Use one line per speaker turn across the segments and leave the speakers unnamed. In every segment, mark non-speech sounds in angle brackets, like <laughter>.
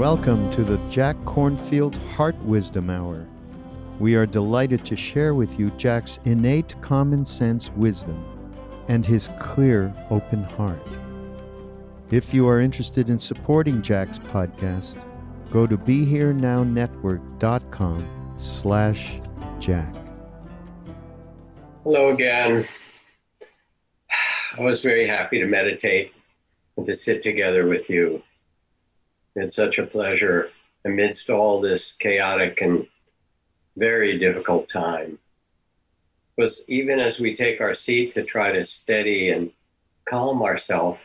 Welcome to the Jack Kornfield Heart Wisdom Hour. We are delighted to share with you Jack's innate common sense wisdom and his clear, open heart. If you are interested in supporting Jack's podcast, go to BeHereNowNetwork.com slash Jack.
Hello again. <sighs> I was very happy to meditate and to sit together with you. It's such a pleasure amidst all this chaotic and very difficult time. Because even as we take our seat to try to steady and calm ourselves,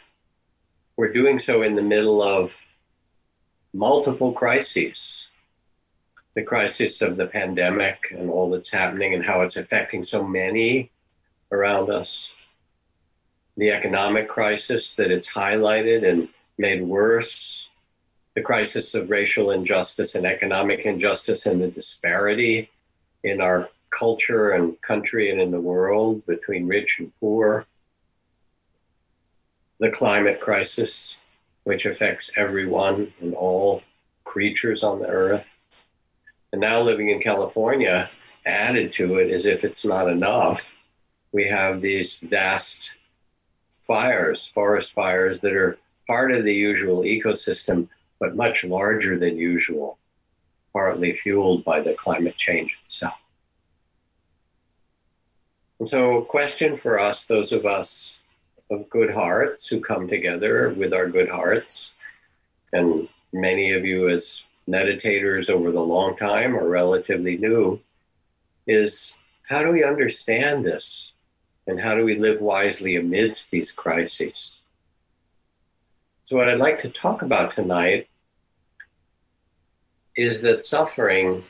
we're doing so in the middle of multiple crises. The crisis of the pandemic and all that's happening and how it's affecting so many around us. The economic crisis that it's highlighted and made worse the crisis of racial injustice and economic injustice and the disparity in our culture and country and in the world between rich and poor, the climate crisis, which affects everyone and all creatures on the earth. And now living in California, added to it as if it's not enough, we have these vast fires, forest fires that are part of the usual ecosystem but much larger than usual, partly fueled by the climate change itself. And so, a question for us, those of us of good hearts who come together with our good hearts, and many of you as meditators over the long time or relatively new, is how do we understand this? And how do we live wisely amidst these crises? So, what I'd like to talk about tonight is that suffering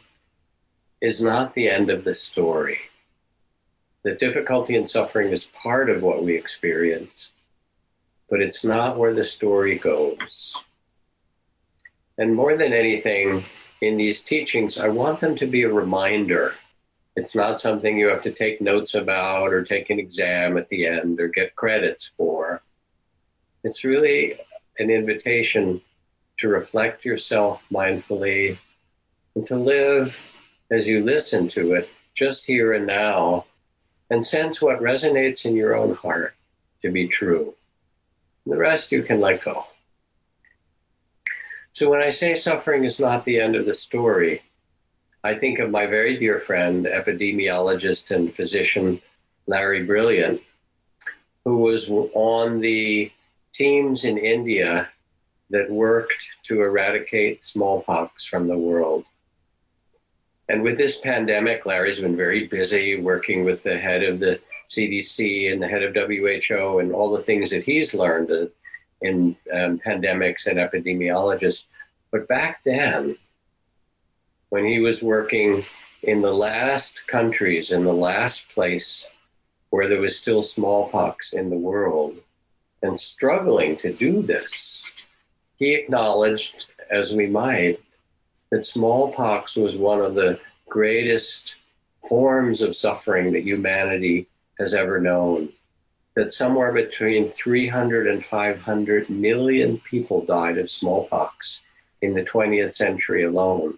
is not the end of the story. The difficulty and suffering is part of what we experience, but it's not where the story goes. And more than anything, in these teachings, I want them to be a reminder. It's not something you have to take notes about or take an exam at the end or get credits for. It's really an invitation to reflect yourself mindfully and to live as you listen to it just here and now and sense what resonates in your own heart to be true. The rest you can let go. So when I say suffering is not the end of the story, I think of my very dear friend, epidemiologist and physician Larry Brilliant, who was on the teams in India that worked to eradicate smallpox from the world. And with this pandemic, Larry's been very busy working with the head of the CDC and the head of WHO and all the things that he's learned in um, pandemics and epidemiologists. But back then, when he was working in the last countries, in the last place where there was still smallpox in the world, and struggling to do this, he acknowledged, as we might, that smallpox was one of the greatest forms of suffering that humanity has ever known. That somewhere between 300 and 500 million people died of smallpox in the 20th century alone.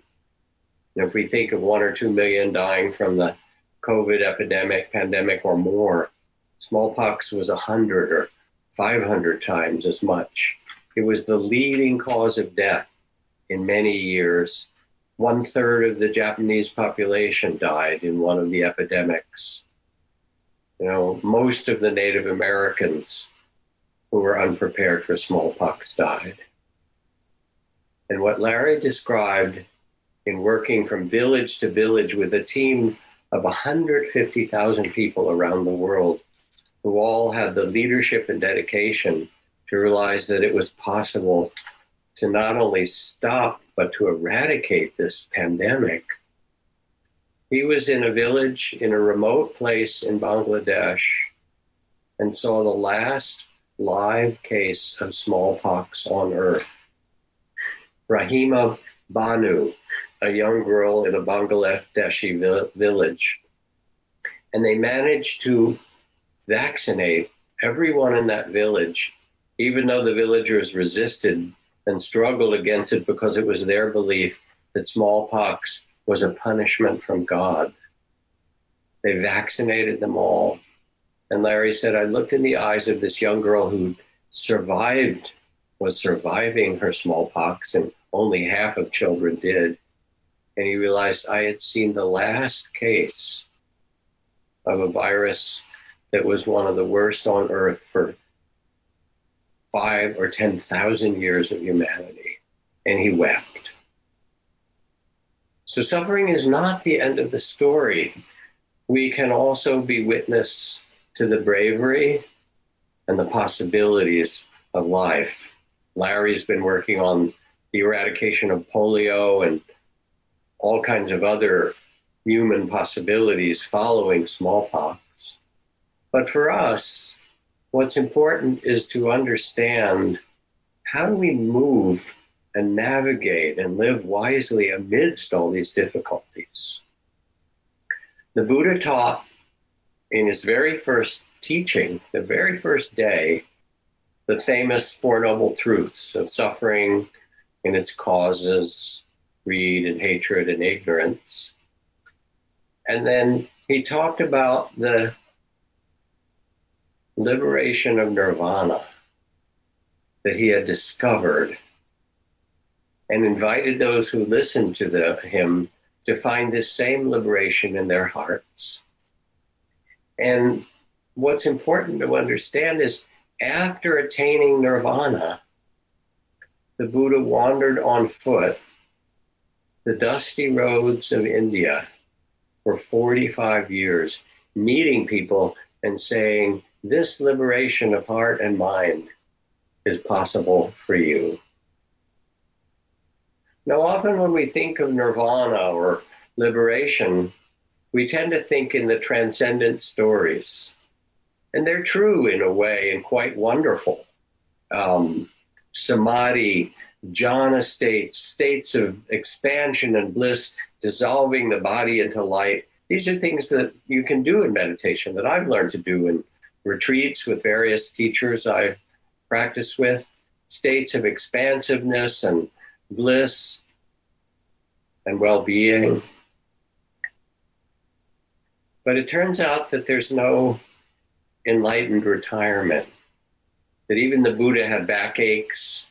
And if we think of one or two million dying from the COVID epidemic, pandemic, or more, smallpox was 100 or 500 times as much. It was the leading cause of death in many years. One third of the Japanese population died in one of the epidemics. You know, most of the Native Americans who were unprepared for smallpox died. And what Larry described in working from village to village with a team of 150,000 people around the world who all had the leadership and dedication to realize that it was possible to not only stop, but to eradicate this pandemic. He was in a village in a remote place in Bangladesh and saw the last live case of smallpox on earth. Rahima Banu, a young girl in a Bangladeshi vi- village. And they managed to vaccinate everyone in that village, even though the villagers resisted and struggled against it because it was their belief that smallpox was a punishment from God. They vaccinated them all. And Larry said, I looked in the eyes of this young girl who survived, was surviving her smallpox, and only half of children did. And he realized I had seen the last case of a virus that was one of the worst on earth for five or 10,000 years of humanity. And he wept. So suffering is not the end of the story. We can also be witness to the bravery and the possibilities of life. Larry's been working on the eradication of polio and all kinds of other human possibilities following smallpox. But for us, what's important is to understand how do we move and navigate and live wisely amidst all these difficulties. The Buddha taught in his very first teaching, the very first day, the famous Four Noble Truths of suffering and its causes, greed and hatred and ignorance. And then he talked about the liberation of nirvana that he had discovered and invited those who listened to the, him to find this same liberation in their hearts. And what's important to understand is after attaining nirvana, the Buddha wandered on foot the dusty roads of India for 45 years, meeting people and saying, This liberation of heart and mind is possible for you. Now, often when we think of nirvana or liberation, we tend to think in the transcendent stories. And they're true in a way and quite wonderful. Um, samadhi, jhana states, states of expansion and bliss, dissolving the body into light. These are things that you can do in meditation that I've learned to do in retreats with various teachers I've practiced with, states of expansiveness and bliss and well being. But it turns out that there's no enlightened retirement, that even the Buddha had backaches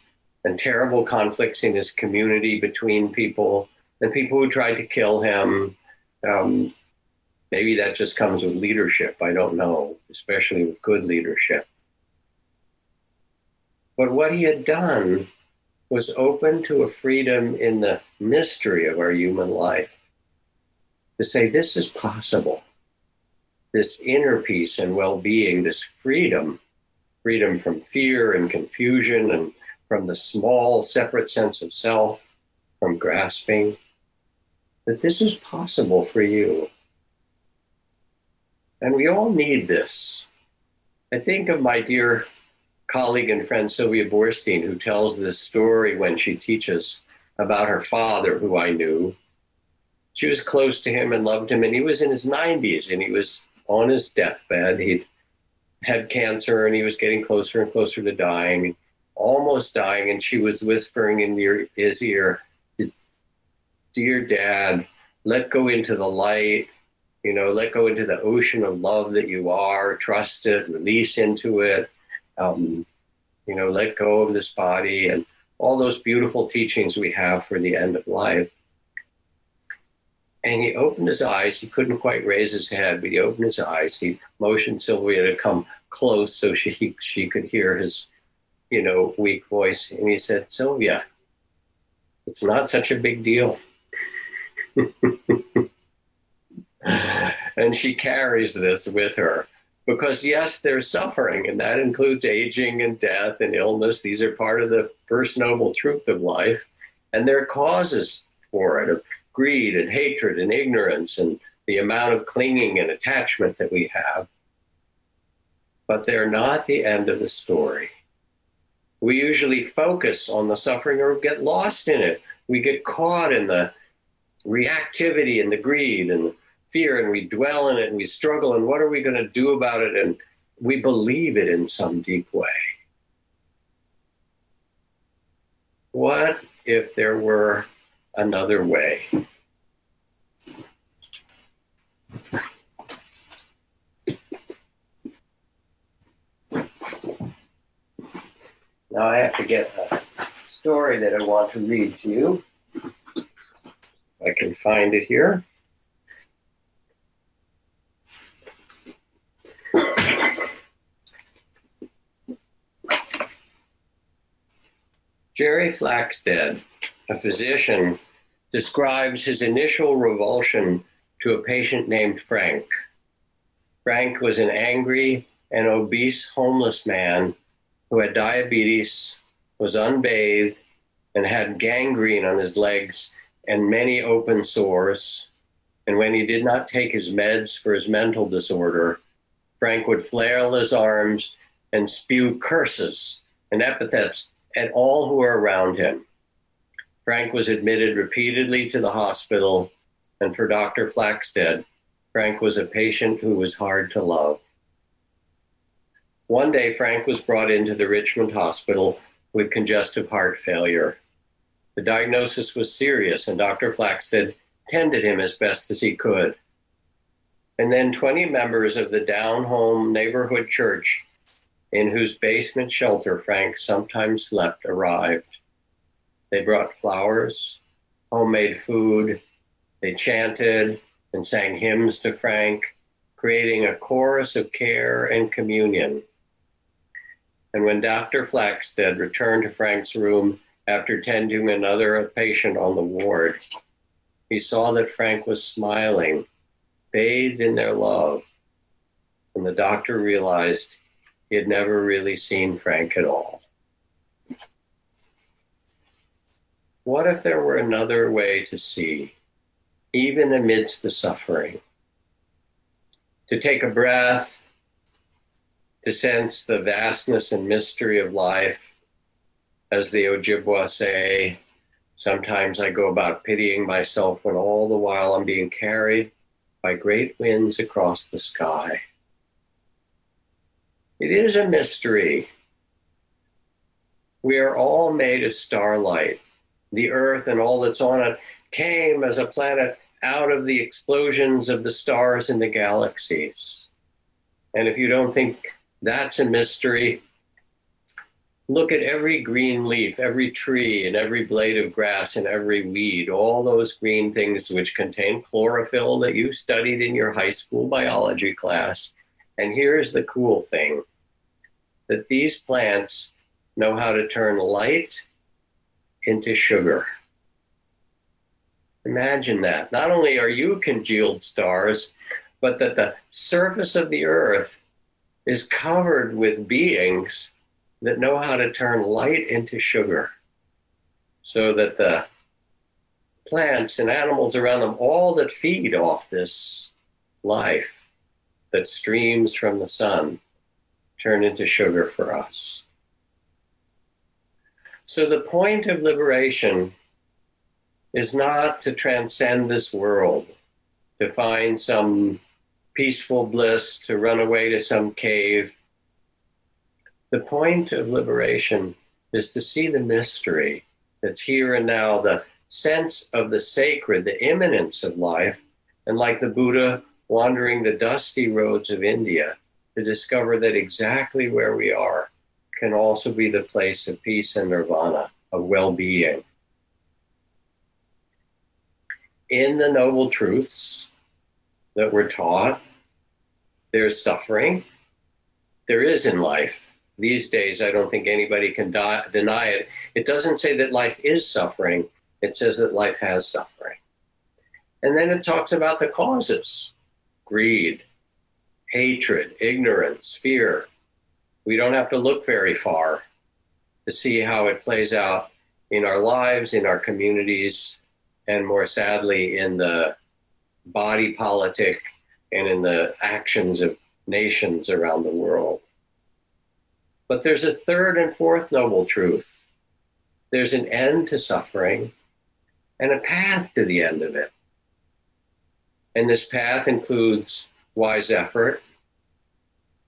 and terrible conflicts in his community between people and people who tried to kill him. Um, maybe that just comes with leadership. I don't know, especially with good leadership. But what he had done was open to a freedom in the mystery of our human life to say this is possible. This inner peace and well being, this freedom, freedom from fear and confusion and from the small, separate sense of self, from grasping, that this is possible for you. And we all need this. I think of my dear colleague and friend Sylvia Boorstein, who tells this story when she teaches about her father, who I knew. She was close to him and loved him, and he was in his 90s and he was on his deathbed. He'd had cancer and he was getting closer and closer to dying, almost dying. And she was whispering in his ear, Dear Dad, let go into the light, you know, let go into the ocean of love that you are, trust it, release into it um, you know, let go of this body and all those beautiful teachings we have for the end of life. And he opened his eyes. He couldn't quite raise his head, but he opened his eyes. He motioned Sylvia to come close so she she could hear his, you know, weak voice. And he said, Sylvia, it's not such a big deal. <laughs> <laughs> and she carries this with her because yes, there's suffering, and that includes aging and death and illness. These are part of the first noble truth of life, and there are causes for it of greed and hatred and ignorance and the amount of clinging and attachment that we have. But they're not the end of the story. We usually focus on the suffering or get lost in it. We get caught in the reactivity and the greed and fear and we dwell in it and we struggle and what are we going to do about it and we believe it in some deep way What if there were another way? Now I have to get a story that I want to read to you. I can find it here. Jerry Flaxted, a physician, describes his initial revulsion to a patient named Frank. Frank was an angry and obese homeless man who had diabetes, was unbathed, and had gangrene on his legs and many open sores. And when he did not take his meds for his mental disorder, Frank would flail his arms and spew curses and epithets at all who were around him. Frank was admitted repeatedly to the hospital, and for Dr. Flaxted, Frank was a patient who was hard to love. One day, Frank was brought into the Richmond Hospital with congestive heart failure. The diagnosis was serious, and Dr. Flaxted tended him as best as he could. And then 20 members of the Down Home Neighborhood Church in whose basement shelter Frank sometimes slept, arrived. They brought flowers, homemade food, they chanted and sang hymns to Frank, creating a chorus of care and communion. And when Dr. Flaxted returned to Frank's room after tending another patient on the ward, he saw that Frank was smiling, bathed in their love. And the doctor realized he had never really seen Frank at all. What if there were another way to see, even amidst the suffering? To take a breath, to sense the vastness and mystery of life. As the Ojibwa say, sometimes I go about pitying myself when all the while I'm being carried by great winds across the sky. It is a mystery. We are all made of starlight. The earth and all that's on it came as a planet out of the explosions of the stars in the galaxies. And if you don't think that's a mystery, look at every green leaf, every tree, and every blade of grass, and every weed, all those green things which contain chlorophyll that you studied in your high school biology class. And here's the cool thing that these plants know how to turn light into sugar. Imagine that. Not only are you congealed stars, but that the surface of the earth is covered with beings that know how to turn light into sugar so that the plants and animals around them, all that feed off this life that streams from the sun, turn into sugar for us. So the point of liberation is not to transcend this world, to find some peaceful bliss, to run away to some cave. The point of liberation is to see the mystery that's here and now, the sense of the sacred, the immanence of life, and like the Buddha wandering the dusty roads of India, to discover that exactly where we are can also be the place of peace and nirvana, of well being. In the Noble Truths that we're taught, there's suffering. There is in life. These days, I don't think anybody can die, deny it. It doesn't say that life is suffering, it says that life has suffering. And then it talks about the causes greed, hatred, ignorance, fear. We don't have to look very far to see how it plays out in our lives, in our communities, and more sadly, in the body politic and in the actions of nations around the world. But there's a third and fourth noble truth there's an end to suffering and a path to the end of it. And this path includes wise effort,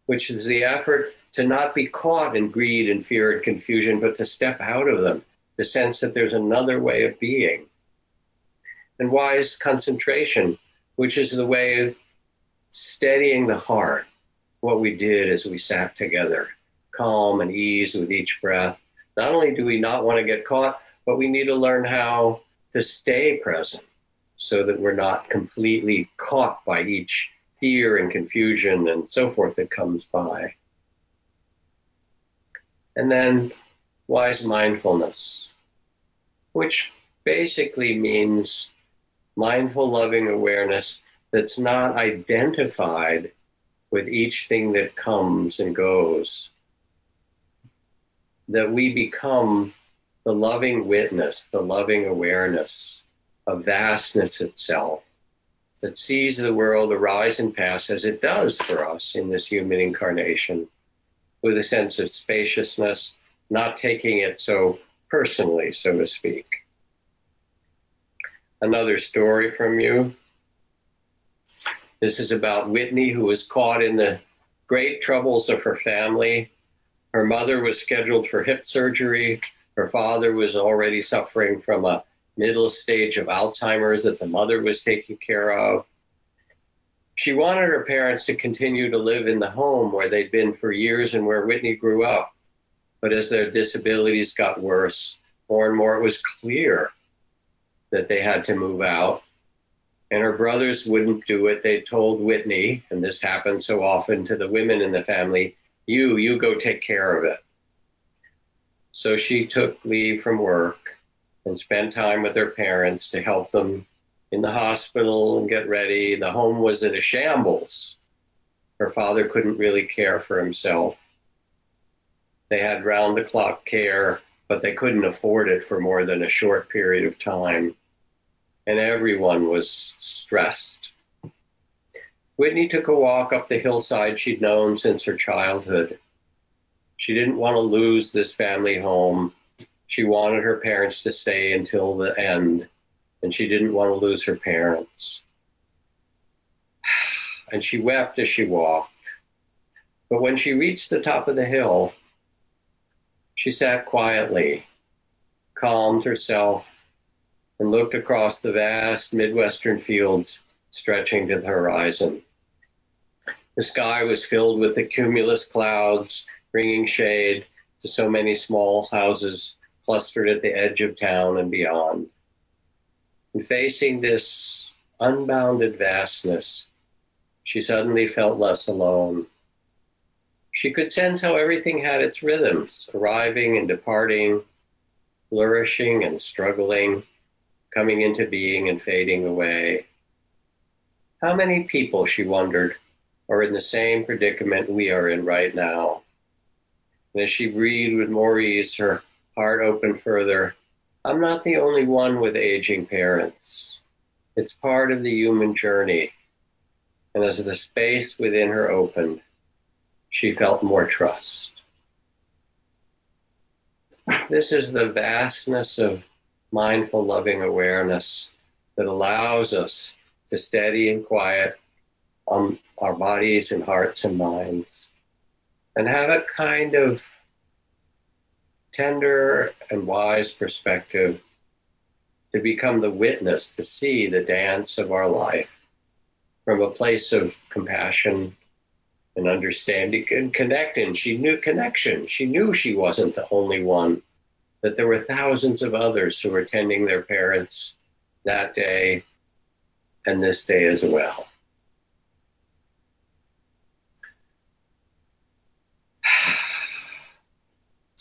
which is the effort to not be caught in greed and fear and confusion, but to step out of them, the sense that there's another way of being. And wise concentration, which is the way of steadying the heart, what we did as we sat together, calm and ease with each breath. Not only do we not want to get caught, but we need to learn how to stay present so that we're not completely caught by each fear and confusion and so forth that comes by. And then wise mindfulness, which basically means mindful, loving awareness that's not identified with each thing that comes and goes. That we become the loving witness, the loving awareness of vastness itself that sees the world arise and pass as it does for us in this human incarnation, with a sense of spaciousness, not taking it so personally, so to speak. Another story from you. This is about Whitney, who was caught in the great troubles of her family. Her mother was scheduled for hip surgery. Her father was already suffering from a middle stage of Alzheimer's that the mother was taking care of. She wanted her parents to continue to live in the home where they'd been for years and where Whitney grew up. But as their disabilities got worse, more and more it was clear that they had to move out. And her brothers wouldn't do it. They told Whitney, and this happened so often to the women in the family, you, you go take care of it. So she took leave from work and spend time with their parents to help them in the hospital and get ready. The home was in a shambles. Her father couldn't really care for himself. They had round the clock care, but they couldn't afford it for more than a short period of time. And everyone was stressed. Whitney took a walk up the hillside she'd known since her childhood. She didn't want to lose this family home she wanted her parents to stay until the end, and she didn't want to lose her parents. <sighs> And she wept as she walked. But when she reached the top of the hill, she sat quietly, calmed herself, and looked across the vast Midwestern fields stretching to the horizon. The sky was filled with the cumulus clouds, bringing shade to so many small houses clustered at the edge of town and beyond. And facing this unbounded vastness, she suddenly felt less alone. She could sense how everything had its rhythms, arriving and departing, flourishing and struggling, coming into being and fading away. How many people, she wondered, are in the same predicament we are in right now? And as she breathed with more ease, her heart open further. I'm not the only one with aging parents. It's part of the human journey. And as the space within her opened, she felt more trust. This is the vastness of mindful, loving awareness that allows us to steady and quiet on our bodies and hearts and minds and have a kind of tender and wise perspective to become the witness, to see the dance of our life from a place of compassion and understanding and connecting. She knew connection. She knew she wasn't the only one, that there were thousands of others who were tending their parents that day and this day as well.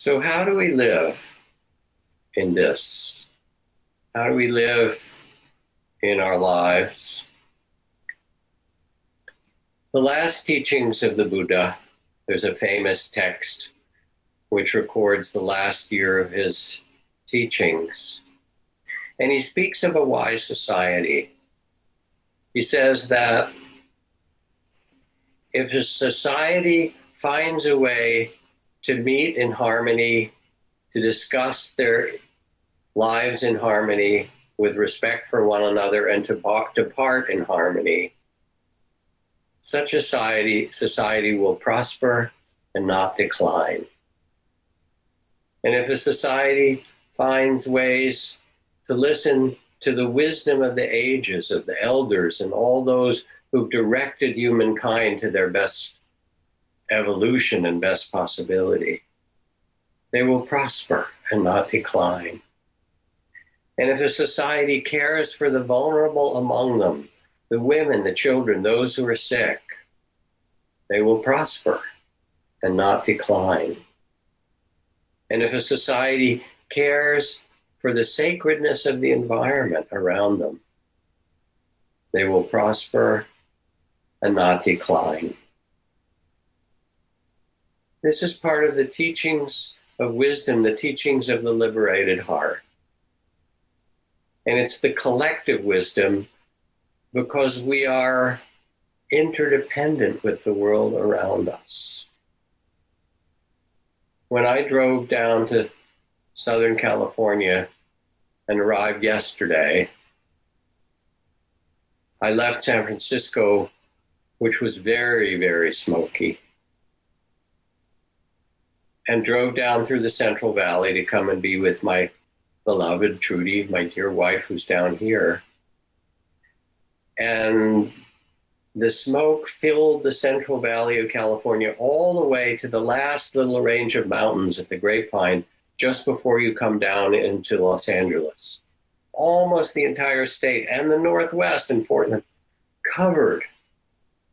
So, how do we live in this? How do we live in our lives? The last teachings of the Buddha, there's a famous text which records the last year of his teachings. And he speaks of a wise society. He says that if a society finds a way to meet in harmony, to discuss their lives in harmony with respect for one another, and to depart in harmony. Such a society, society will prosper and not decline. And if a society finds ways to listen to the wisdom of the ages, of the elders, and all those who've directed humankind to their best evolution and best possibility, they will prosper and not decline. And if a society cares for the vulnerable among them, the women, the children, those who are sick, they will prosper and not decline. And if a society cares for the sacredness of the environment around them, they will prosper and not decline. This is part of the teachings of wisdom, the teachings of the liberated heart. And it's the collective wisdom because we are interdependent with the world around us. When I drove down to Southern California and arrived yesterday, I left San Francisco, which was very, very smoky, and drove down through the Central Valley to come and be with my beloved Trudy, my dear wife, who's down here. And the smoke filled the Central Valley of California all the way to the last little range of mountains at the Grapevine, just before you come down into Los Angeles. Almost the entire state and the Northwest in Portland covered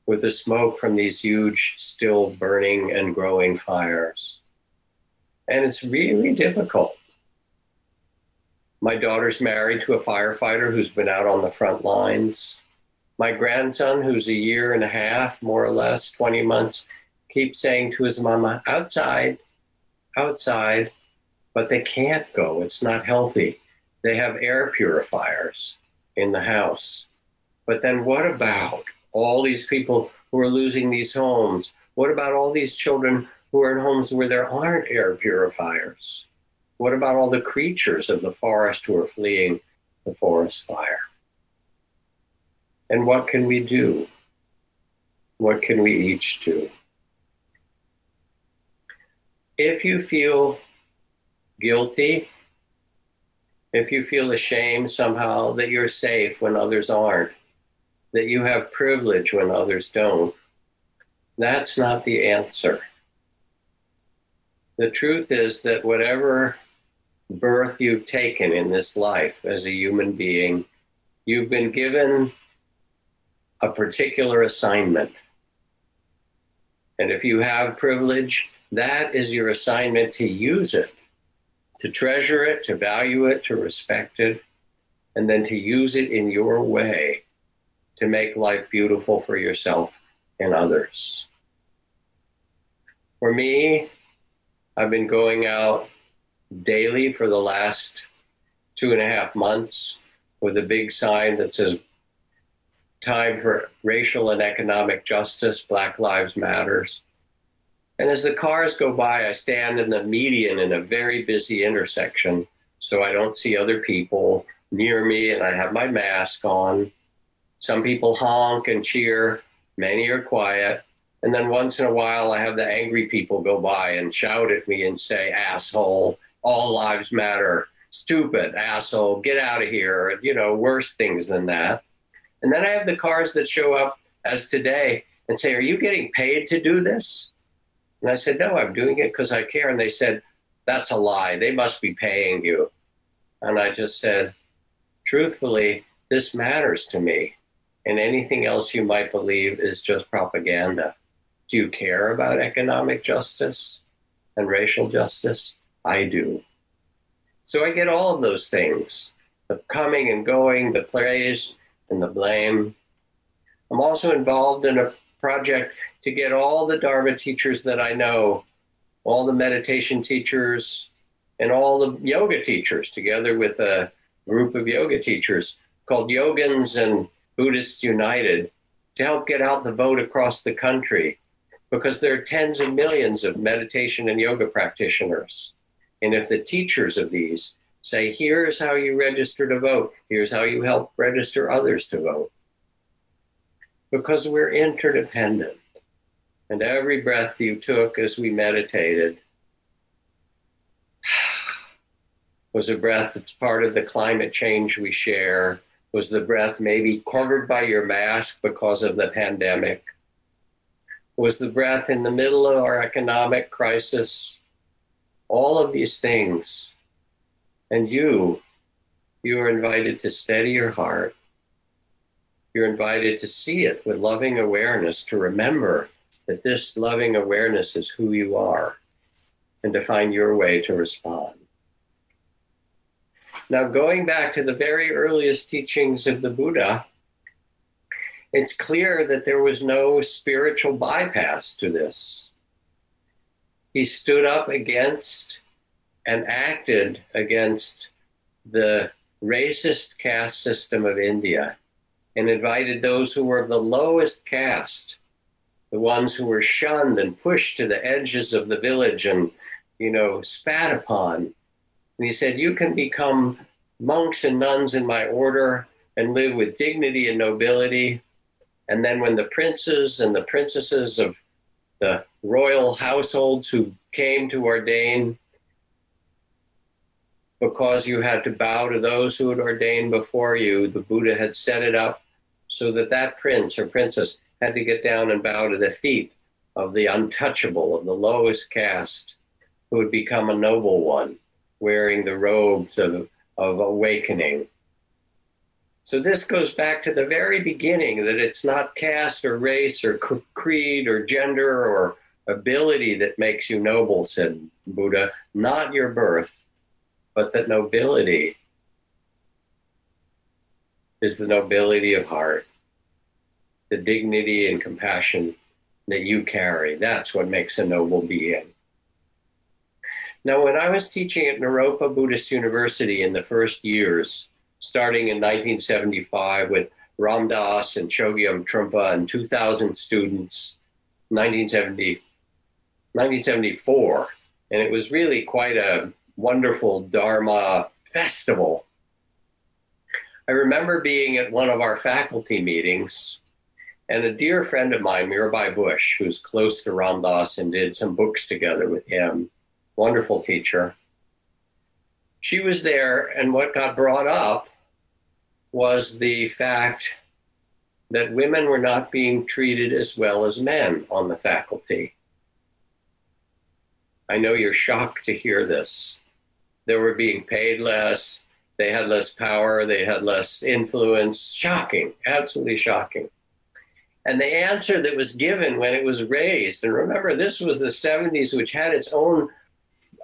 with the smoke from these huge, still burning and growing fires. And it's really difficult. My daughter's married to a firefighter who's been out on the front lines. My grandson, who's a year and a half, more or less, 20 months, keeps saying to his mama, outside, outside, but they can't go. It's not healthy. They have air purifiers in the house. But then what about all these people who are losing these homes? What about all these children who are in homes where there aren't air purifiers? What about all the creatures of the forest who are fleeing the forest fire? And what can we do? What can we each do? If you feel guilty, if you feel ashamed somehow that you're safe when others aren't, that you have privilege when others don't, that's not the answer. The truth is that whatever birth you've taken in this life as a human being, you've been given a particular assignment. And if you have privilege, that is your assignment to use it, to treasure it, to value it, to respect it, and then to use it in your way to make life beautiful for yourself and others. For me, I've been going out daily for the last two and a half months with a big sign that says time for racial and economic justice, Black Lives Matters. And as the cars go by, I stand in the median in a very busy intersection so I don't see other people near me and I have my mask on. Some people honk and cheer, many are quiet. And then once in a while, I have the angry people go by and shout at me and say, asshole, all lives matter, stupid, asshole, get out of here, you know, worse things than that. And then I have the cars that show up as today and say, Are you getting paid to do this? And I said, No, I'm doing it because I care. And they said, That's a lie. They must be paying you. And I just said, Truthfully, this matters to me. And anything else you might believe is just propaganda. Do you care about economic justice and racial justice? I do. So I get all of those things the coming and going, the praise and the blame. I'm also involved in a project to get all the Dharma teachers that I know, all the meditation teachers, and all the yoga teachers together with a group of yoga teachers called Yogins and Buddhists United to help get out the vote across the country because there are tens of millions of meditation and yoga practitioners. And if the teachers of these say, here's how you register to vote, here's how you help register others to vote, because we're interdependent. And every breath you took as we meditated <sighs> Was a breath that's part of the climate change we share? Was the breath maybe covered by your mask because of the pandemic? Was the breath in the middle of our economic crisis? All of these things. And you, you are invited to steady your heart. You're invited to see it with loving awareness, to remember that this loving awareness is who you are, and to find your way to respond. Now, going back to the very earliest teachings of the Buddha, it's clear that there was no spiritual bypass to this. He stood up against and acted against the racist caste system of India and invited those who were of the lowest caste, the ones who were shunned and pushed to the edges of the village and, you know, spat upon. And he said, You can become monks and nuns in my order and live with dignity and nobility. And then when the princes and the princesses of the royal households who came to ordain because you had to bow to those who had ordained before you. The Buddha had set it up so that that prince or princess had to get down and bow to the feet of the untouchable, of the lowest caste, who had become a noble one, wearing the robes of, of awakening. So this goes back to the very beginning that it's not caste or race or creed or gender or ability that makes you noble, said Buddha, not your birth, but that nobility is the nobility of heart, the dignity and compassion that you carry. That's what makes a noble being. Now, when I was teaching at Naropa Buddhist University in the first years, starting in 1975 with Ram Dass and Chogyam Trungpa and 2,000 students, 1970, 1974, and it was really quite a wonderful Dharma festival. I remember being at one of our faculty meetings, and a dear friend of mine, Mirabai Bush, who's close to Ram Dass and did some books together with him, wonderful teacher. She was there, and what got brought up was the fact that women were not being treated as well as men on the faculty. I know you're shocked to hear this they were being paid less, they had less power, they had less influence. Shocking, absolutely shocking. And the answer that was given when it was raised, and remember, this was the 70s, which had its own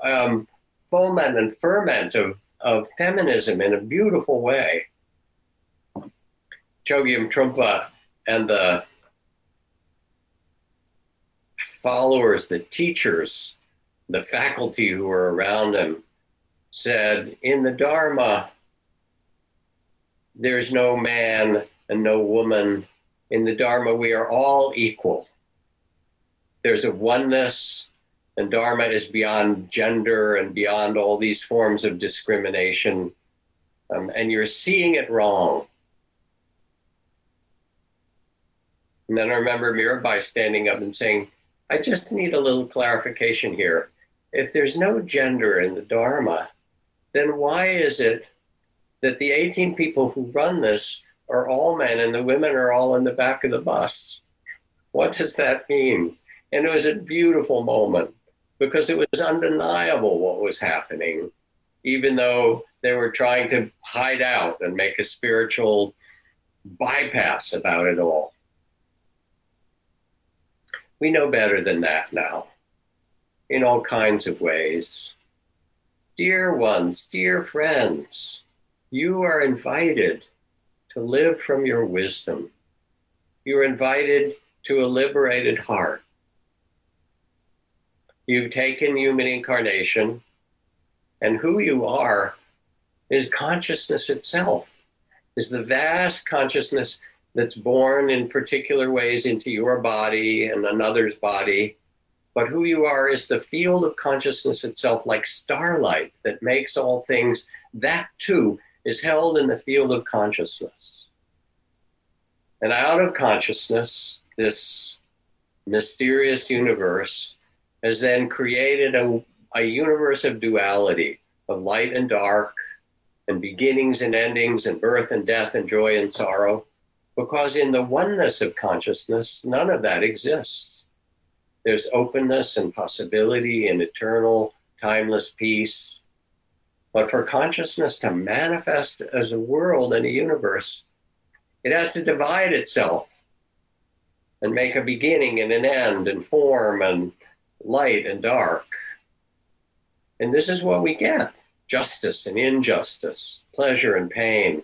um, foment and ferment of, of feminism in a beautiful way. Chogyam Trungpa and the followers, the teachers, the faculty who were around him said, In the Dharma, there's no man and no woman. In the Dharma, we are all equal. There's a oneness, and Dharma is beyond gender and beyond all these forms of discrimination. Um, and you're seeing it wrong. And then I remember Mirabai standing up and saying, I just need a little clarification here. If there's no gender in the Dharma, then why is it that the 18 people who run this are all men and the women are all in the back of the bus? What does that mean? And it was a beautiful moment because it was undeniable what was happening, even though they were trying to hide out and make a spiritual bypass about it all. We know better than that now in all kinds of ways. Dear ones, dear friends, you are invited to live from your wisdom. You're invited to a liberated heart. You've taken human incarnation, and who you are is consciousness itself, is the vast consciousness that's born in particular ways into your body and another's body but who you are is the field of consciousness itself, like starlight that makes all things. That too is held in the field of consciousness. And out of consciousness, this mysterious universe has then created a, a universe of duality, of light and dark, and beginnings and endings, and birth and death, and joy and sorrow, because in the oneness of consciousness, none of that exists. There's openness and possibility and eternal, timeless peace. But for consciousness to manifest as a world and a universe, it has to divide itself and make a beginning and an end and form and light and dark. And this is what we get justice and injustice, pleasure and pain.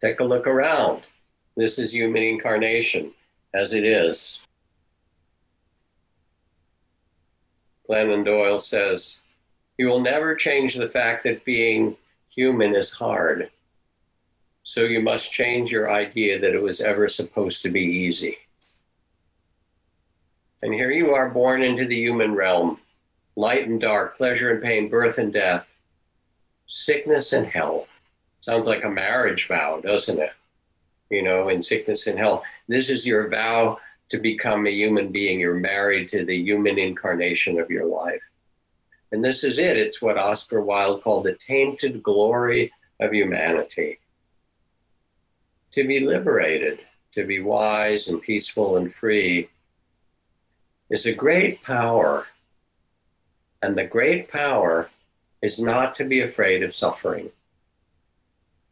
Take a look around. This is human incarnation as it is. Glennon Doyle says, You will never change the fact that being human is hard. So you must change your idea that it was ever supposed to be easy. And here you are born into the human realm light and dark, pleasure and pain, birth and death, sickness and health. Sounds like a marriage vow, doesn't it? You know, in sickness and health. This is your vow to become a human being. You're married to the human incarnation of your life. And this is it. It's what Oscar Wilde called the tainted glory of humanity. To be liberated, to be wise and peaceful and free is a great power. And the great power is not to be afraid of suffering.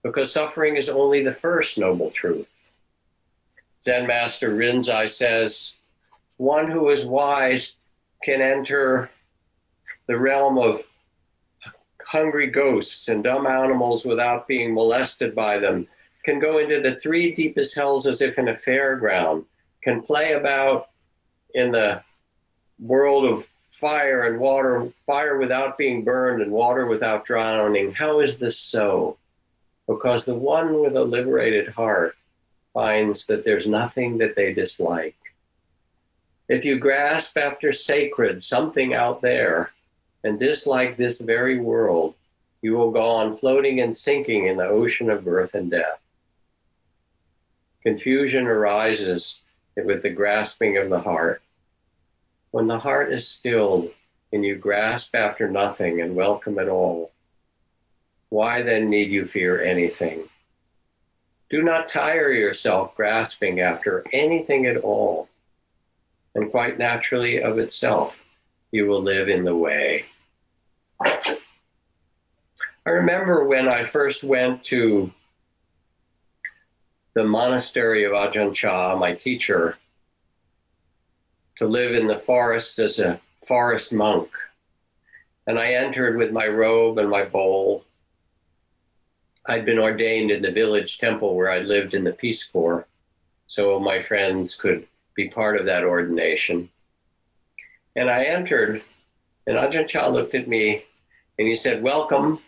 Because suffering is only the first noble truth. Zen Master Rinzai says, one who is wise can enter the realm of hungry ghosts and dumb animals without being molested by them, can go into the three deepest hells as if in a fairground, can play about in the world of fire and water, fire without being burned and water without drowning. How is this so? Because the one with a liberated heart finds that there's nothing that they dislike. If you grasp after sacred, something out there, and dislike this very world, you will go on floating and sinking in the ocean of birth and death. Confusion arises with the grasping of the heart. When the heart is stilled and you grasp after nothing and welcome it all, why then need you fear anything? Do not tire yourself grasping after anything at all. And quite naturally, of itself, you will live in the way. I remember when I first went to the monastery of Ajahn Chah, my teacher, to live in the forest as a forest monk. And I entered with my robe and my bowl. I'd been ordained in the village temple where I lived in the Peace Corps, so my friends could be part of that ordination. And I entered, and Ajahn Chah looked at me and he said, Welcome.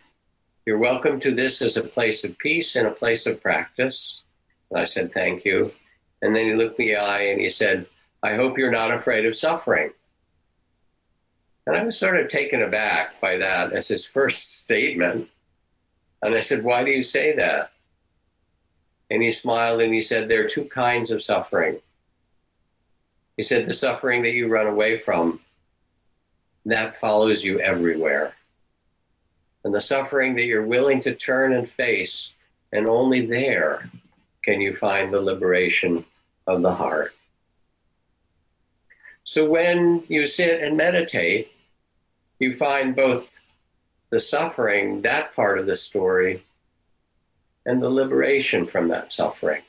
You're welcome to this as a place of peace and a place of practice. And I said, Thank you. And then he looked me in the eye and he said, I hope you're not afraid of suffering. And I was sort of taken aback by that as his first <laughs> statement. And I said, Why do you say that? And he smiled and he said, There are two kinds of suffering. He said, The suffering that you run away from, that follows you everywhere. And the suffering that you're willing to turn and face, and only there can you find the liberation of the heart. So when you sit and meditate, you find both the suffering, that part of the story, and the liberation from that suffering,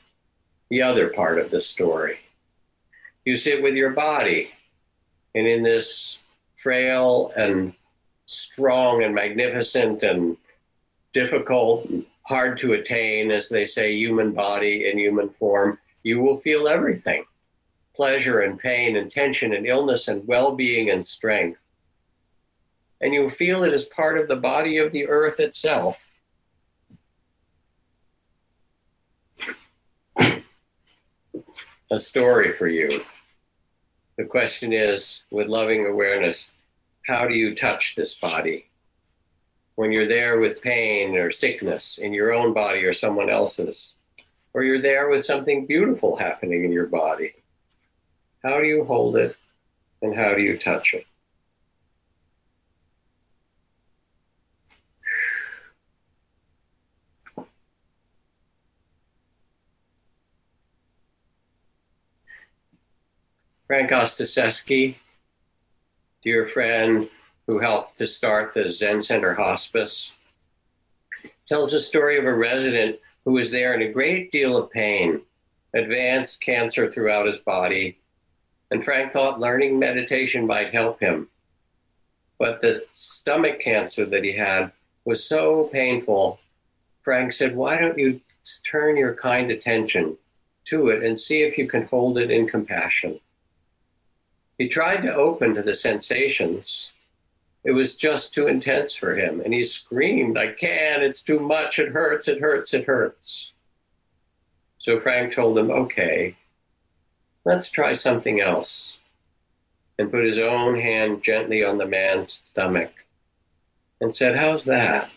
the other part of the story. You sit with your body, and in this frail and strong and magnificent and difficult and hard to attain, as they say, human body in human form, you will feel everything pleasure and pain and tension and illness and well being and strength. And you feel it as part of the body of the earth itself. A story for you. The question is with loving awareness, how do you touch this body? When you're there with pain or sickness in your own body or someone else's, or you're there with something beautiful happening in your body. How do you hold it and how do you touch it? Frank Ostaseski, dear friend who helped to start the Zen Center Hospice, tells the story of a resident who was there in a great deal of pain, advanced cancer throughout his body, and Frank thought learning meditation might help him. But the stomach cancer that he had was so painful, Frank said, Why don't you turn your kind attention to it and see if you can hold it in compassion? He tried to open to the sensations. It was just too intense for him. And he screamed, I can't, it's too much, it hurts, it hurts, it hurts. So Frank told him, Okay, let's try something else. And put his own hand gently on the man's stomach and said, How's that?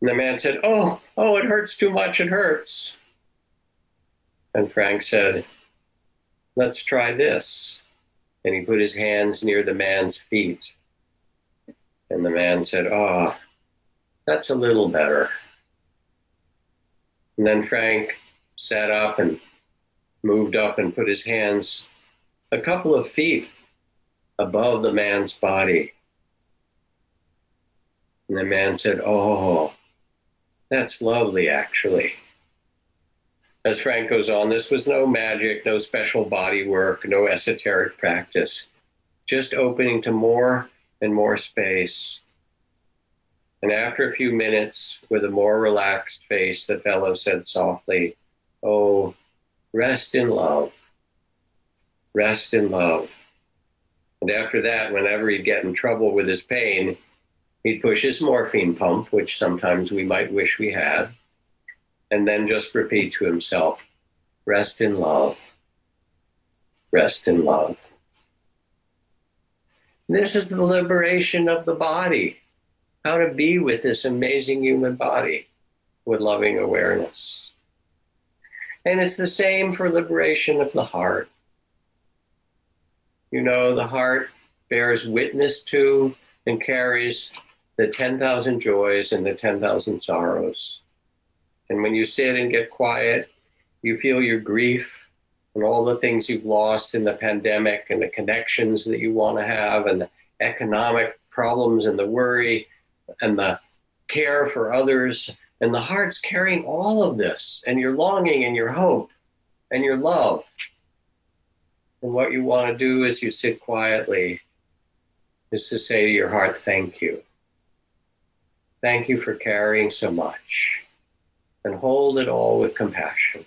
And the man said, Oh, oh, it hurts too much, it hurts. And Frank said, Let's try this. And he put his hands near the man's feet. And the man said, Oh, that's a little better. And then Frank sat up and moved up and put his hands a couple of feet above the man's body. And the man said, Oh, that's lovely, actually. As Frank goes on, this was no magic, no special body work, no esoteric practice, just opening to more and more space. And after a few minutes, with a more relaxed face, the fellow said softly, Oh, rest in love. Rest in love. And after that, whenever he'd get in trouble with his pain, he'd push his morphine pump, which sometimes we might wish we had, and then just repeat to himself rest in love, rest in love. This is the liberation of the body, how to be with this amazing human body with loving awareness. And it's the same for liberation of the heart. You know, the heart bears witness to and carries the 10,000 joys and the 10,000 sorrows. And when you sit and get quiet, you feel your grief and all the things you've lost in the pandemic and the connections that you want to have and the economic problems and the worry and the care for others. And the heart's carrying all of this and your longing and your hope and your love. And what you want to do as you sit quietly is to say to your heart, thank you. Thank you for carrying so much and hold it all with compassion.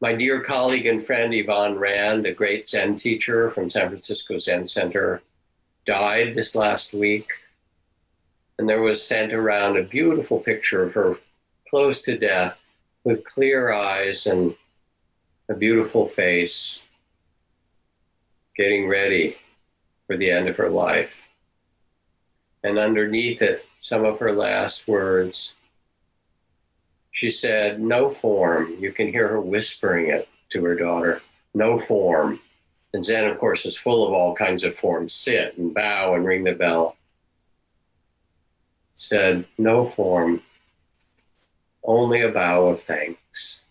My dear colleague and friend Yvonne Rand, a great Zen teacher from San Francisco Zen Center, died this last week. And there was sent around a beautiful picture of her close to death with clear eyes and a beautiful face, getting ready for the end of her life. And underneath it, some of her last words she said, No form. You can hear her whispering it to her daughter. No form. And Zen, of course, is full of all kinds of forms sit and bow and ring the bell. Said, No form, only a bow of thanks.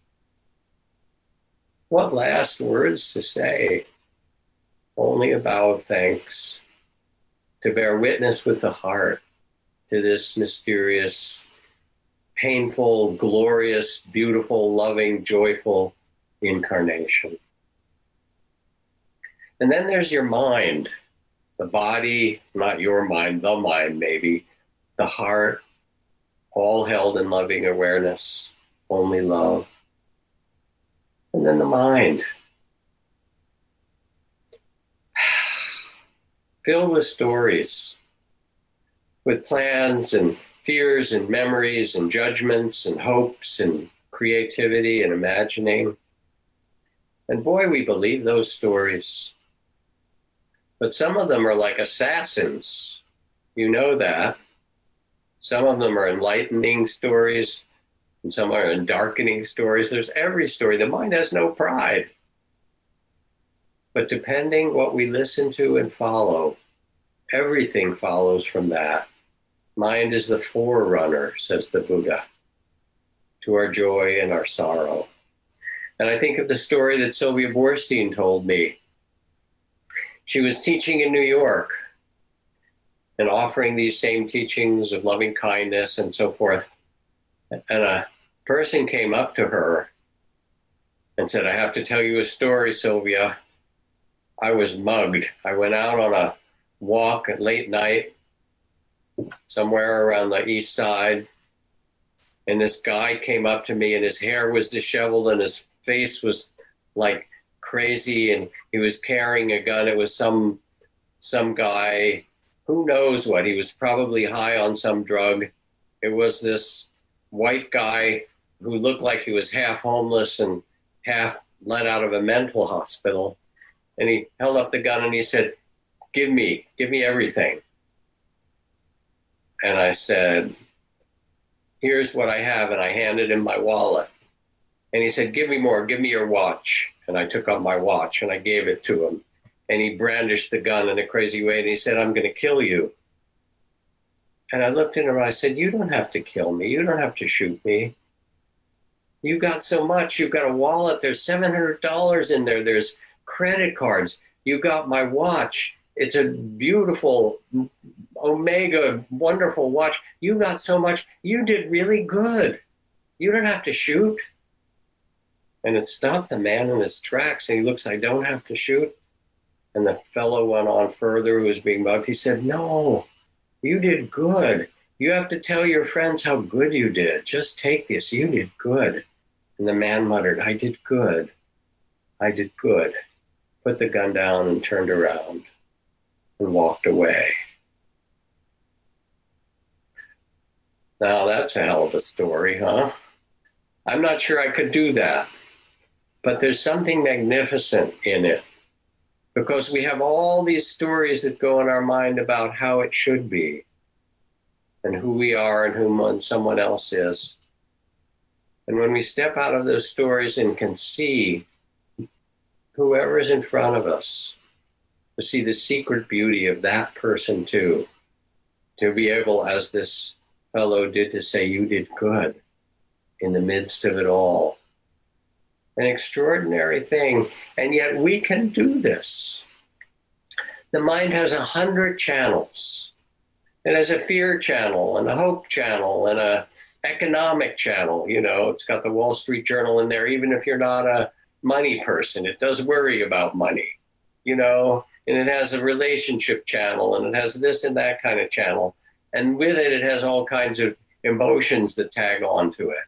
What last words to say? Only a bow of thanks. To bear witness with the heart to this mysterious painful, glorious, beautiful, loving, joyful incarnation. And then there's your mind, the body, not your mind, the mind, maybe, the heart, all held in loving awareness, only love. And then the mind, <sighs> filled with stories, with plans and fears and memories and judgments and hopes and creativity and imagining. And boy, we believe those stories. But some of them are like assassins. You know that. Some of them are enlightening stories, and some are darkening stories. There's every story. The mind has no pride. But depending what we listen to and follow, everything follows from that. Mind is the forerunner, says the Buddha, to our joy and our sorrow. And I think of the story that Sylvia Boorstein told me. She was teaching in New York and offering these same teachings of loving kindness and so forth. And a person came up to her and said, I have to tell you a story, Sylvia. I was mugged. I went out on a walk at late night somewhere around the east side. And this guy came up to me, and his hair was disheveled, and his face was like crazy, and he was carrying a gun. It was some some guy, who knows what? He was probably high on some drug. It was this white guy who looked like he was half homeless and half let out of a mental hospital. And he held up the gun and he said, Give me, give me everything. And I said, Here's what I have. And I handed him my wallet. And he said, Give me more, give me your watch. And I took out my watch and I gave it to him. And he brandished the gun in a crazy way and he said, I'm going to kill you. And I looked at him and I said, You don't have to kill me. You don't have to shoot me. You got so much. You've got a wallet. There's $700 in there. There's credit cards. You got my watch. It's a beautiful Omega, wonderful watch. You got so much. You did really good. You don't have to shoot. And it stopped the man in his tracks. And he looks, I don't have to shoot. And the fellow went on further who was being mugged. He said, No, you did good. You have to tell your friends how good you did. Just take this. You did good. And the man muttered, I did good. I did good. Put the gun down and turned around and walked away. Now that's a hell of a story, huh? I'm not sure I could do that. But there's something magnificent in it because we have all these stories that go in our mind about how it should be and who we are and who someone else is. And when we step out of those stories and can see whoever is in front of us, to see the secret beauty of that person too, to be able, as this fellow did, to say, You did good in the midst of it all. An extraordinary thing. And yet we can do this. The mind has a hundred channels it has a fear channel and a hope channel and a economic channel. You know, it's got the Wall Street Journal in there. Even if you're not a money person, it does worry about money. You know, and it has a relationship channel and it has this and that kind of channel. And with it, it has all kinds of emotions that tag onto it.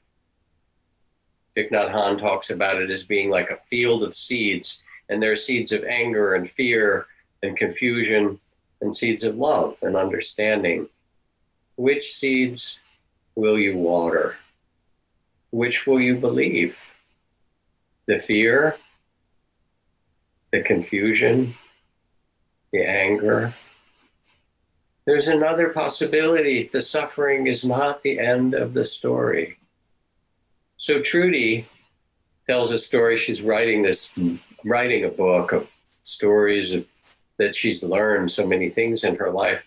Thich Nhat Hanh talks about it as being like a field of seeds, and there are seeds of anger and fear and confusion and seeds of love and understanding. Which seeds will you water? Which will you believe? The fear, the confusion, the anger. There's another possibility. The suffering is not the end of the story. So Trudy tells a story. She's writing this, writing a book of stories of that she's learned so many things in her life.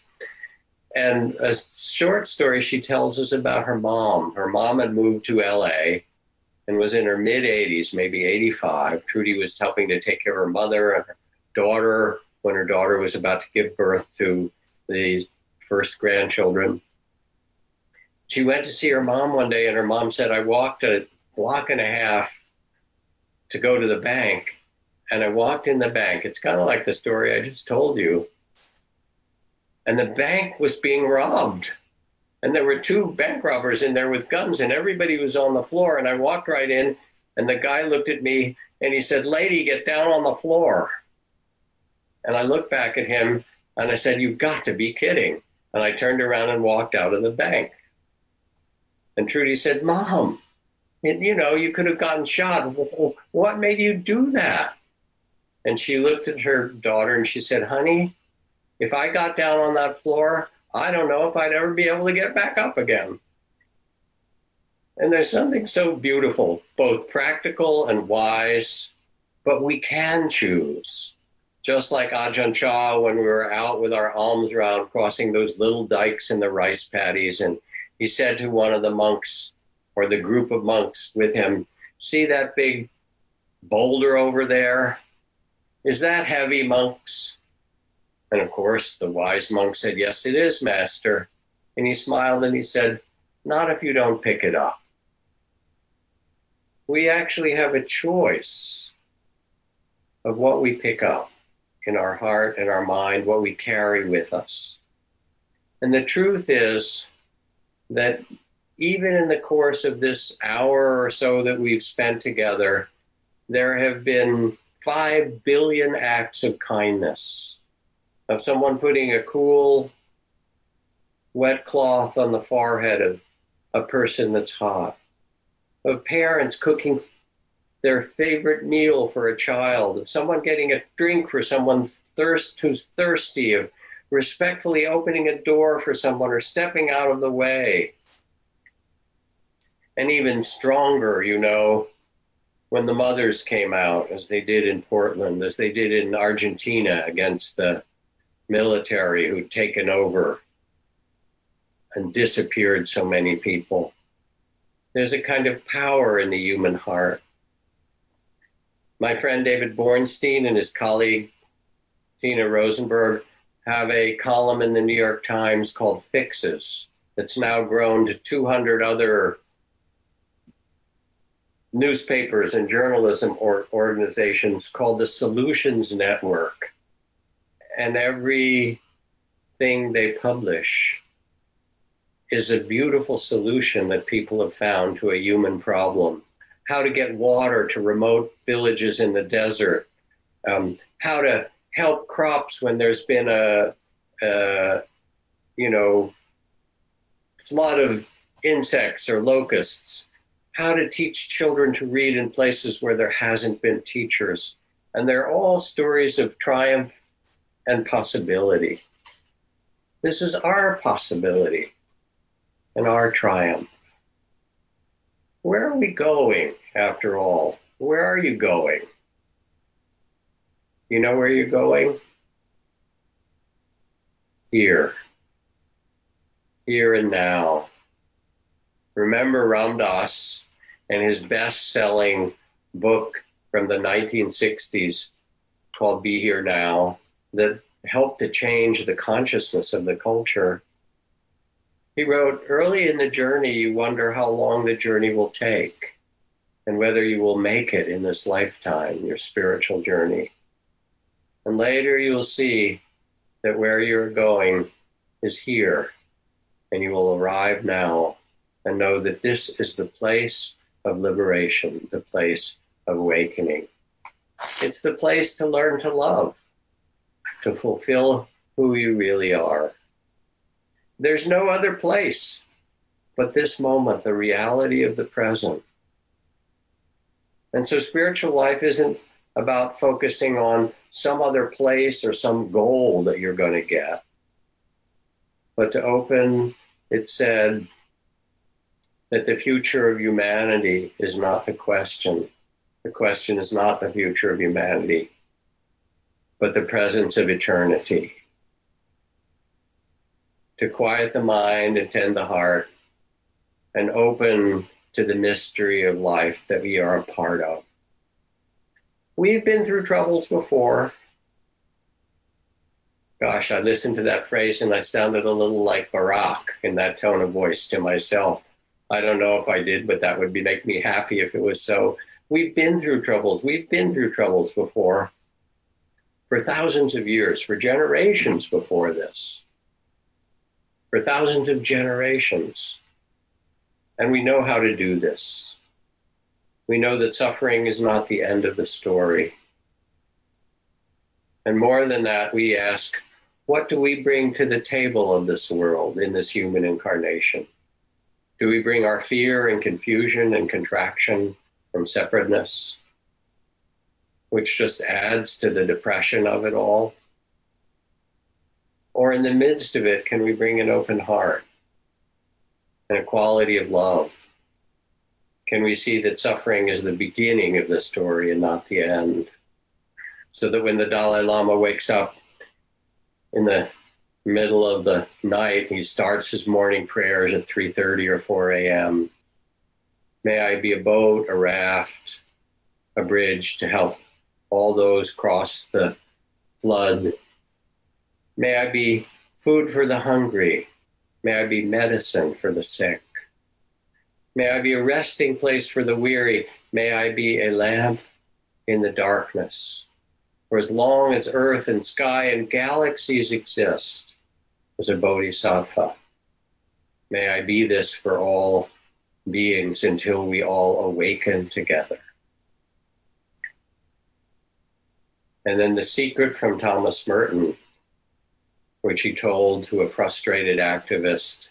And a short story she tells us about her mom. Her mom had moved to LA and was in her mid 80s, maybe 85. Trudy was helping to take care of her mother and her daughter when her daughter was about to give birth to these first grandchildren. She went to see her mom one day, and her mom said, I walked a block and a half to go to the bank and I walked in the bank. It's kind of like the story I just told you. And the bank was being robbed. And there were two bank robbers in there with guns, and everybody was on the floor. And I walked right in, and the guy looked at me and he said, Lady, get down on the floor. And I looked back at him and I said, You've got to be kidding. And I turned around and walked out of the bank. And Trudy said, Mom, you know, you could have gotten shot. What made you do that? And she looked at her daughter and she said, Honey, if I got down on that floor, I don't know if I'd ever be able to get back up again. And there's something so beautiful, both practical and wise, but we can choose. Just like Ajahn Chah, when we were out with our alms round, crossing those little dikes in the rice paddies, and he said to one of the monks, or the group of monks with him, See that big boulder over there? Is that heavy, monks? And of course, the wise monk said, Yes, it is, Master. And he smiled and he said, Not if you don't pick it up. We actually have a choice of what we pick up in our heart and our mind, what we carry with us. And the truth is that even in the course of this hour or so that we've spent together, there have been five billion acts of kindness of someone putting a cool, wet cloth on the forehead of a person that's hot, of parents cooking their favorite meal for a child, of someone getting a drink for someone thirst who's thirsty, of respectfully opening a door for someone or stepping out of the way. And even stronger, you know, when the mothers came out, as they did in Portland, as they did in Argentina against the military who'd taken over and disappeared so many people. There's a kind of power in the human heart. My friend David Bornstein and his colleague Tina Rosenberg have a column in the New York Times called Fixes that's now grown to 200 other newspapers and journalism or organizations called the Solutions Network and everything they publish is a beautiful solution that people have found to a human problem. How to get water to remote villages in the desert, um, how to help crops when there's been a, a, you know, flood of insects or locusts, how to teach children to read in places where there hasn't been teachers. And they're all stories of triumph and possibility. This is our possibility and our triumph. Where are we going after all? Where are you going? You know where you're going? Here. Here and now. Remember Ram Dass and his best selling book from the 1960s called Be Here Now that helped to change the consciousness of the culture. He wrote, Early in the journey, you wonder how long the journey will take and whether you will make it in this lifetime, your spiritual journey. And later you'll see that where you're going is here, and you will arrive now and know that this is the place of liberation, the place of awakening. It's the place to learn to love to fulfill who you really are. There's no other place but this moment, the reality of the present. And so spiritual life isn't about focusing on some other place or some goal that you're going to get, but to open, it said that the future of humanity is not the question. The question is not the future of humanity but the presence of eternity. To quiet the mind and tend the heart and open to the mystery of life that we are a part of. We've been through troubles before. Gosh, I listened to that phrase and I sounded a little like Barack in that tone of voice to myself. I don't know if I did, but that would be, make me happy if it was so. We've been through troubles. We've been through troubles before for thousands of years, for generations before this, for thousands of generations. And we know how to do this. We know that suffering is not the end of the story. And more than that, we ask, what do we bring to the table of this world in this human incarnation? Do we bring our fear and confusion and contraction from separateness? which just adds to the depression of it all? Or in the midst of it, can we bring an open heart and a quality of love? Can we see that suffering is the beginning of the story and not the end? So that when the Dalai Lama wakes up in the middle of the night, he starts his morning prayers at 3:30 or 4 a.m. May I be a boat, a raft, a bridge to help all those cross the flood. May I be food for the hungry. May I be medicine for the sick. May I be a resting place for the weary. May I be a lamp in the darkness. For as long as earth and sky and galaxies exist, as a bodhisattva, may I be this for all beings until we all awaken together. And then the secret from Thomas Merton, which he told to a frustrated activist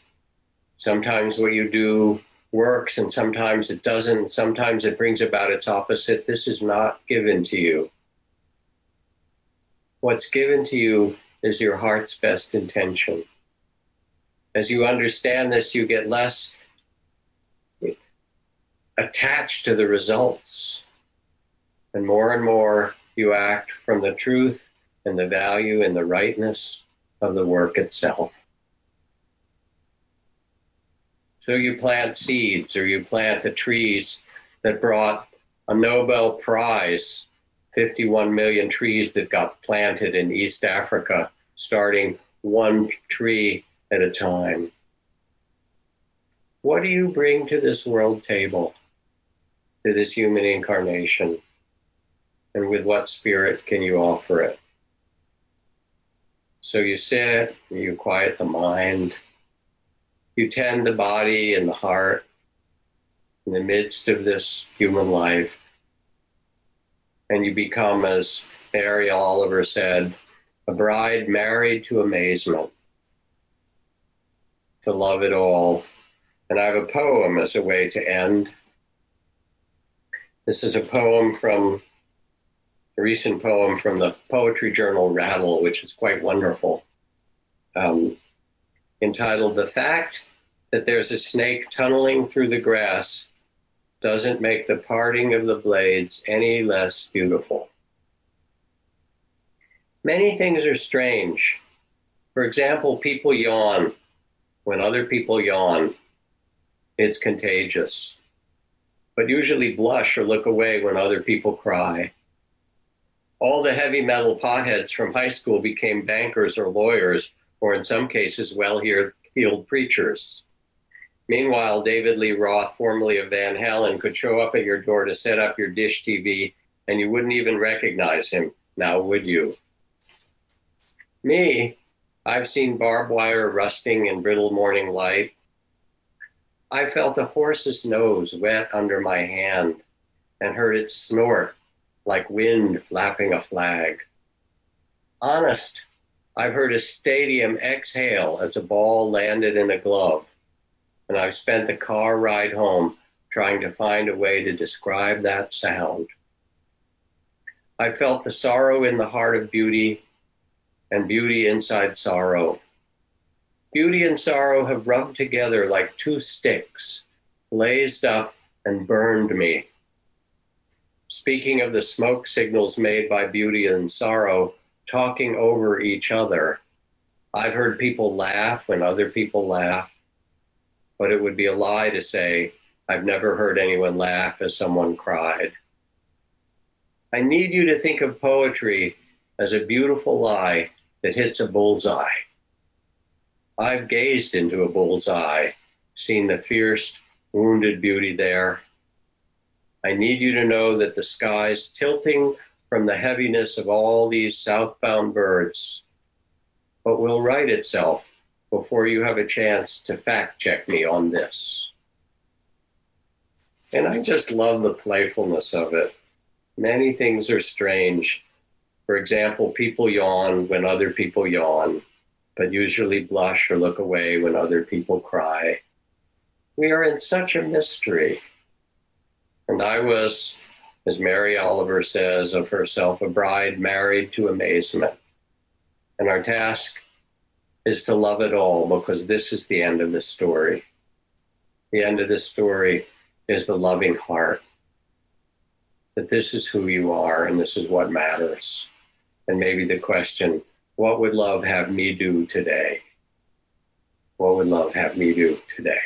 sometimes what you do works and sometimes it doesn't. Sometimes it brings about its opposite. This is not given to you. What's given to you is your heart's best intention. As you understand this, you get less attached to the results. And more and more, you act from the truth and the value and the rightness of the work itself. So you plant seeds or you plant the trees that brought a Nobel Prize, 51 million trees that got planted in East Africa, starting one tree at a time. What do you bring to this world table? to this human incarnation? And with what spirit can you offer it? So you sit, you quiet the mind, you tend the body and the heart in the midst of this human life, and you become, as Mary Oliver said, a bride married to amazement, to love it all. And I have a poem as a way to end. This is a poem from a recent poem from the poetry journal Rattle, which is quite wonderful, um, entitled The Fact That There's a Snake Tunneling Through the Grass Doesn't Make the Parting of the Blades Any Less Beautiful. Many things are strange. For example, people yawn. When other people yawn, it's contagious but usually blush or look away when other people cry. All the heavy metal potheads from high school became bankers or lawyers, or in some cases, well heeled preachers. Meanwhile, David Lee Roth, formerly of Van Halen, could show up at your door to set up your dish TV, and you wouldn't even recognize him. Now, would you? Me, I've seen barbed wire rusting in brittle morning light, I felt a horse's nose wet under my hand and heard it snort like wind flapping a flag. Honest, I've heard a stadium exhale as a ball landed in a glove, and I've spent the car ride home trying to find a way to describe that sound. I felt the sorrow in the heart of beauty and beauty inside sorrow. Beauty and sorrow have rubbed together like two sticks, blazed up and burned me. Speaking of the smoke signals made by beauty and sorrow, talking over each other, I've heard people laugh when other people laugh, but it would be a lie to say I've never heard anyone laugh as someone cried. I need you to think of poetry as a beautiful lie that hits a bullseye. I've gazed into a bull's eye, seen the fierce, wounded beauty there. I need you to know that the sky's tilting from the heaviness of all these southbound birds, but will right itself before you have a chance to fact check me on this. And I just love the playfulness of it. Many things are strange. For example, people yawn when other people yawn but usually blush or look away when other people cry. We are in such a mystery. And I was, as Mary Oliver says of herself, a bride married to amazement. And our task is to love it all because this is the end of the story. The end of the story is the loving heart. That this is who you are and this is what matters. And maybe the question what would love have me do today? What would love have me do today?